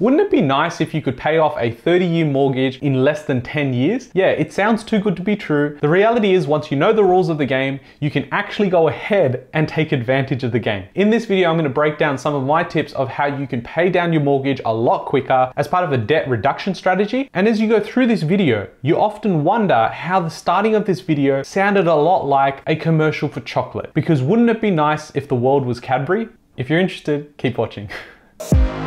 Wouldn't it be nice if you could pay off a 30 year mortgage in less than 10 years? Yeah, it sounds too good to be true. The reality is once you know the rules of the game, you can actually go ahead and take advantage of the game. In this video, I'm gonna break down some of my tips of how you can pay down your mortgage a lot quicker as part of a debt reduction strategy. And as you go through this video, you often wonder how the starting of this video sounded a lot like a commercial for chocolate. Because wouldn't it be nice if the world was Cadbury? If you're interested, keep watching.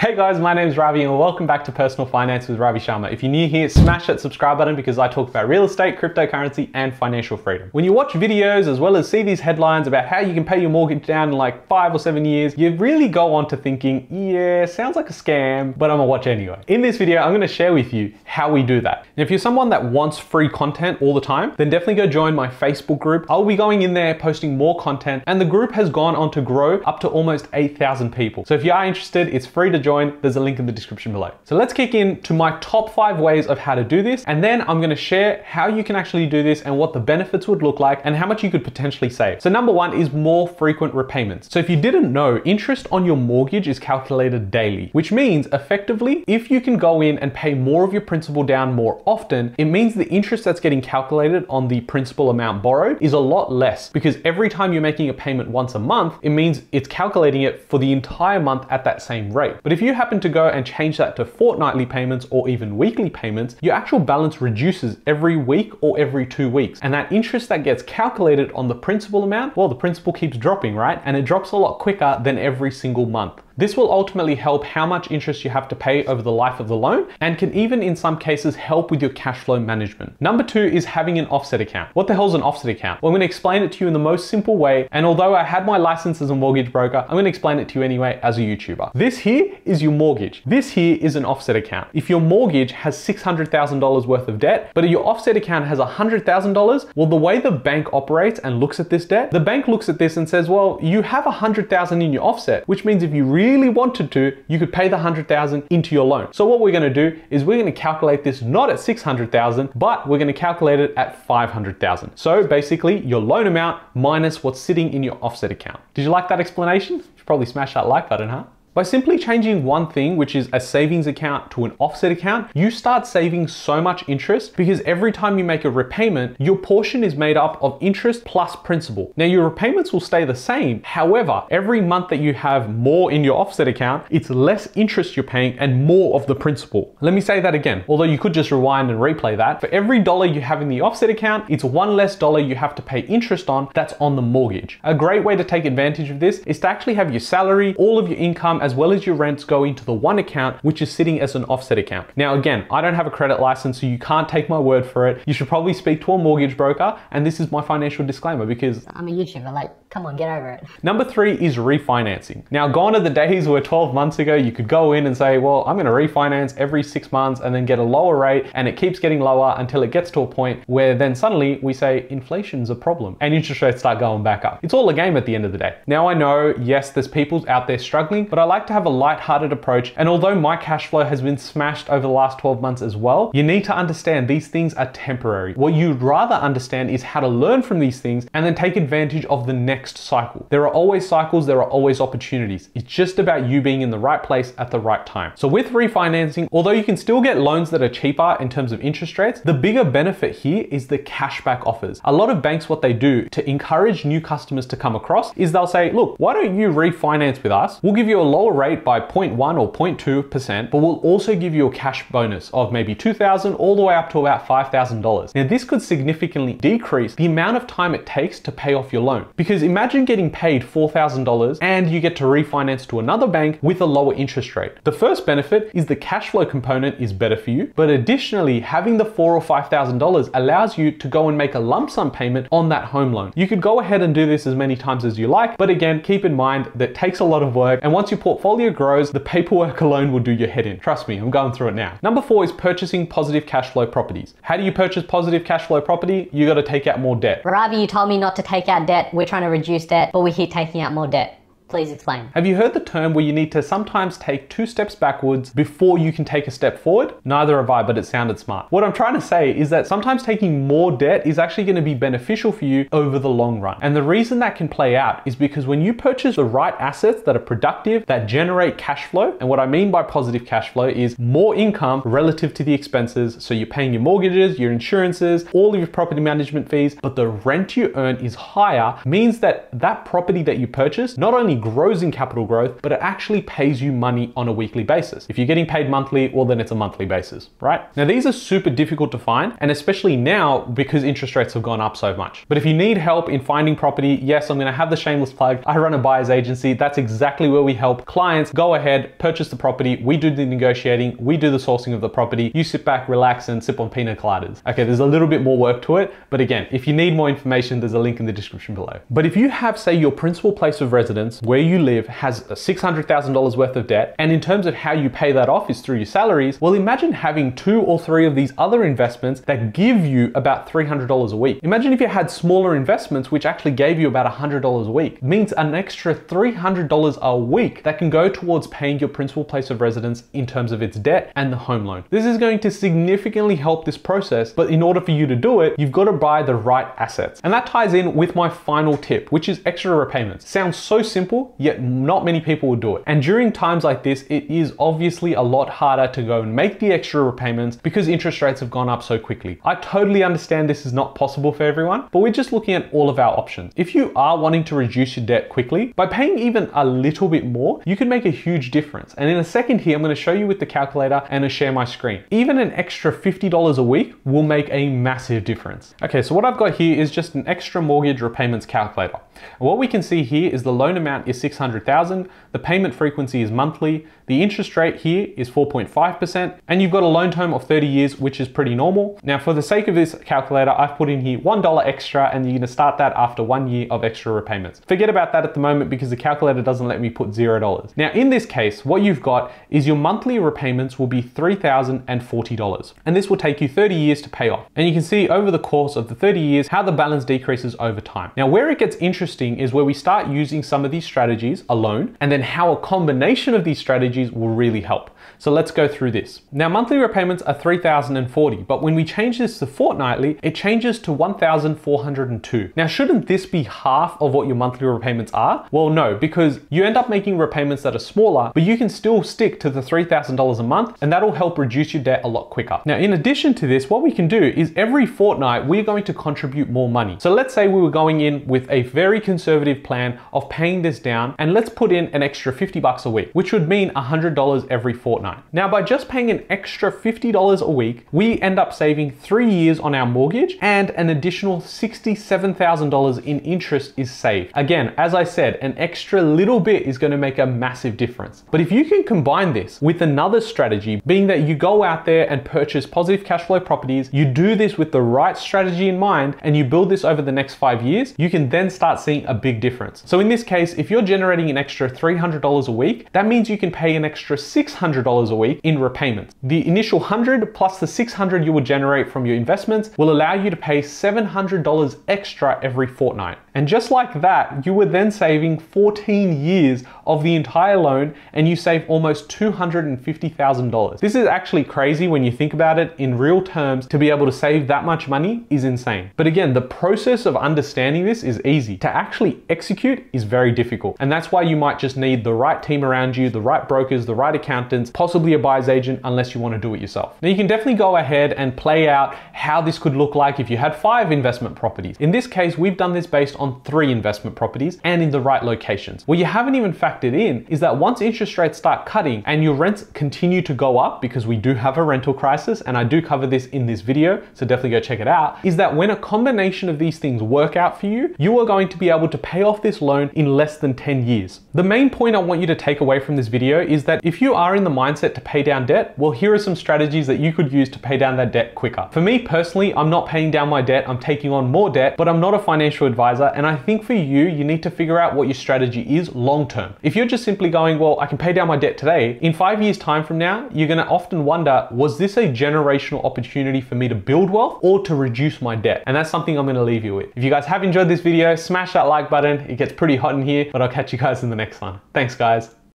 Hey guys, my name is Ravi and welcome back to Personal Finance with Ravi Sharma. If you're new here, smash that subscribe button because I talk about real estate, cryptocurrency, and financial freedom. When you watch videos as well as see these headlines about how you can pay your mortgage down in like five or seven years, you really go on to thinking, yeah, sounds like a scam, but I'm gonna watch anyway. In this video, I'm gonna share with you how we do that. And if you're someone that wants free content all the time, then definitely go join my Facebook group. I'll be going in there posting more content and the group has gone on to grow up to almost 8,000 people. So if you are interested, it's free to join join, there's a link in the description below. So let's kick in to my top five ways of how to do this. And then I'm gonna share how you can actually do this and what the benefits would look like and how much you could potentially save. So number one is more frequent repayments. So if you didn't know, interest on your mortgage is calculated daily, which means effectively, if you can go in and pay more of your principal down more often, it means the interest that's getting calculated on the principal amount borrowed is a lot less because every time you're making a payment once a month, it means it's calculating it for the entire month at that same rate. But if if you happen to go and change that to fortnightly payments or even weekly payments, your actual balance reduces every week or every two weeks. And that interest that gets calculated on the principal amount, well, the principal keeps dropping, right? And it drops a lot quicker than every single month. This will ultimately help how much interest you have to pay over the life of the loan and can even in some cases help with your cash flow management. Number two is having an offset account. What the hell is an offset account? Well, I'm gonna explain it to you in the most simple way. And although I had my license as a mortgage broker, I'm gonna explain it to you anyway as a YouTuber. This here is your mortgage. This here is an offset account. If your mortgage has $600,000 worth of debt, but your offset account has $100,000, well, the way the bank operates and looks at this debt, the bank looks at this and says, well, you have 100,000 in your offset, which means if you really really wanted to, you could pay the 100,000 into your loan. So what we're gonna do is we're gonna calculate this not at 600,000, but we're gonna calculate it at 500,000. So basically your loan amount minus what's sitting in your offset account. Did you like that explanation? You should probably smash that like button, huh? By simply changing one thing, which is a savings account to an offset account, you start saving so much interest because every time you make a repayment, your portion is made up of interest plus principal. Now your repayments will stay the same. However, every month that you have more in your offset account, it's less interest you're paying and more of the principal. Let me say that again. Although you could just rewind and replay that. For every dollar you have in the offset account, it's one less dollar you have to pay interest on that's on the mortgage. A great way to take advantage of this is to actually have your salary, all of your income, as well as your rents go into the one account, which is sitting as an offset account. Now, again, I don't have a credit license, so you can't take my word for it. You should probably speak to a mortgage broker. And this is my financial disclaimer because I'm a YouTuber, like, come on, get over it. Number three is refinancing. Now, gone are the days where 12 months ago you could go in and say, well, I'm gonna refinance every six months and then get a lower rate, and it keeps getting lower until it gets to a point where then suddenly we say inflation's a problem and interest rates start going back up. It's all a game at the end of the day. Now, I know, yes, there's people out there struggling, but I like to have a light-hearted approach. And although my cash flow has been smashed over the last 12 months as well, you need to understand these things are temporary. What you'd rather understand is how to learn from these things and then take advantage of the next cycle. There are always cycles, there are always opportunities. It's just about you being in the right place at the right time. So with refinancing, although you can still get loans that are cheaper in terms of interest rates, the bigger benefit here is the cashback offers. A lot of banks, what they do to encourage new customers to come across is they'll say, look, why don't you refinance with us? We'll give you a lower rate rate by 0.1 or 0.2%, but we'll also give you a cash bonus of maybe 2,000 all the way up to about $5,000. Now this could significantly decrease the amount of time it takes to pay off your loan. Because imagine getting paid $4,000 and you get to refinance to another bank with a lower interest rate. The first benefit is the cash flow component is better for you, but additionally having the four or $5,000 allows you to go and make a lump sum payment on that home loan. You could go ahead and do this as many times as you like, but again, keep in mind that takes a lot of work and once your portfolio grows, the paperwork alone will do your head in. Trust me, I'm going through it now. Number four is purchasing positive cash flow properties. How do you purchase positive cash flow property? You got to take out more debt. Ravi, you told me not to take out debt. We're trying to debt, but we keep taking out more debt. Please explain. Have you heard the term where you need to sometimes take two steps backwards before you can take a step forward? Neither have I, but it sounded smart. What I'm trying to say is that sometimes taking more debt is actually going to be beneficial for you over the long run. And the reason that can play out is because when you purchase the right assets that are productive, that generate cash flow, and what I mean by positive cash flow is more income relative to the expenses. So you're paying your mortgages, your insurances, all of your property management fees, but the rent you earn is higher, means that that property that you purchase not only grows in capital growth, but it actually pays you money on a weekly basis. If you're getting paid monthly, well, then it's a monthly basis, right? Now, these are super difficult to find, and especially now because interest rates have gone up so much. But if you need help in finding property, yes, I'm gonna have the shameless plug. I run a buyer's agency. That's exactly where we help clients go ahead, purchase the property. We do the negotiating, we do the sourcing of the property. You sit back, relax, and sip on pina coladas. Okay, there's a little bit more work to it, but again, if you need more information, there's a link in the description below. But if you have, say, your principal place of residence where you live has $600,000 worth of debt, and in terms of how you pay that off is through your salaries, well, imagine having two or three of these other investments that give you about $300 a week. Imagine if you had smaller investments which actually gave you about $100 a week. It means an extra $300 a week that can go towards paying your principal place of residence in terms of its debt and the home loan. This is going to significantly help this process, but in order for you to do it, you've got to buy the right assets. And that ties in with my final tip, which is extra repayments. Sounds so simple, yet not many people will do it. And during times like this, it is obviously a lot harder to go and make the extra repayments because interest rates have gone up so quickly. I totally understand this is not possible for everyone, but we're just looking at all of our options. If you are wanting to reduce your debt quickly, by paying even a little bit more, you can make a huge difference. And in a second here, I'm gonna show you with the calculator and share my screen. Even an extra $50 a week will make a massive difference. Okay, so what I've got here is just an extra mortgage repayments calculator. And what we can see here is the loan amount is 600,000, the payment frequency is monthly, the interest rate here is 4.5%, and you've got a loan term of 30 years, which is pretty normal. Now, for the sake of this calculator, I've put in here $1 extra, and you're gonna start that after one year of extra repayments. Forget about that at the moment because the calculator doesn't let me put $0. Now, in this case, what you've got is your monthly repayments will be $3,040, and this will take you 30 years to pay off. And you can see over the course of the 30 years how the balance decreases over time. Now, where it gets interesting is where we start using some of these strategies alone, and then how a combination of these strategies will really help. So let's go through this. Now, monthly repayments are 3,040, but when we change this to fortnightly, it changes to 1,402. Now, shouldn't this be half of what your monthly repayments are? Well, no, because you end up making repayments that are smaller, but you can still stick to the $3,000 a month, and that'll help reduce your debt a lot quicker. Now, in addition to this, what we can do is every fortnight, we're going to contribute more money. So let's say we were going in with a very conservative plan of paying this down, and let's put in an extra 50 bucks a week, which would mean $100 every fortnight. Now, by just paying an extra $50 a week, we end up saving three years on our mortgage and an additional $67,000 in interest is saved. Again, as I said, an extra little bit is gonna make a massive difference. But if you can combine this with another strategy, being that you go out there and purchase positive cash flow properties, you do this with the right strategy in mind, and you build this over the next five years, you can then start seeing a big difference. So in this case, if you're generating an extra $300 a week, that means you can pay an extra $600 a week in repayments. The initial 100 plus the 600 you will generate from your investments will allow you to pay $700 extra every fortnight. And just like that, you were then saving 14 years of the entire loan and you save almost $250,000. This is actually crazy when you think about it in real terms. To be able to save that much money is insane. But again, the process of understanding this is easy. To actually execute is very difficult. And that's why you might just need the right team around you, the right brokers, the right accountants, possibly a buyer's agent, unless you want to do it yourself. Now you can definitely go ahead and play out how this could look like if you had five investment properties. In this case, we've done this based on three investment properties and in the right locations. What you haven't even factored in is that once interest rates start cutting and your rents continue to go up, because we do have a rental crisis, and I do cover this in this video, so definitely go check it out, is that when a combination of these things work out for you, you are going to be able to pay off this loan in less than 10 years. The main point I want you to take away from this video is that if you are in the mindset to pay down debt, well, here are some strategies that you could use to pay down that debt quicker. For me personally, I'm not paying down my debt, I'm taking on more debt, but I'm not a financial advisor, and I think for you, you need to figure out what your strategy is long term. If you're just simply going, well, I can pay down my debt today, in five years' time from now, you're gonna often wonder, was this a generational opportunity for me to build wealth or to reduce my debt? And that's something I'm gonna leave you with. If you guys have enjoyed this video, smash that like button. It gets pretty hot in here, but I'll catch you guys in the next one. Thanks, guys.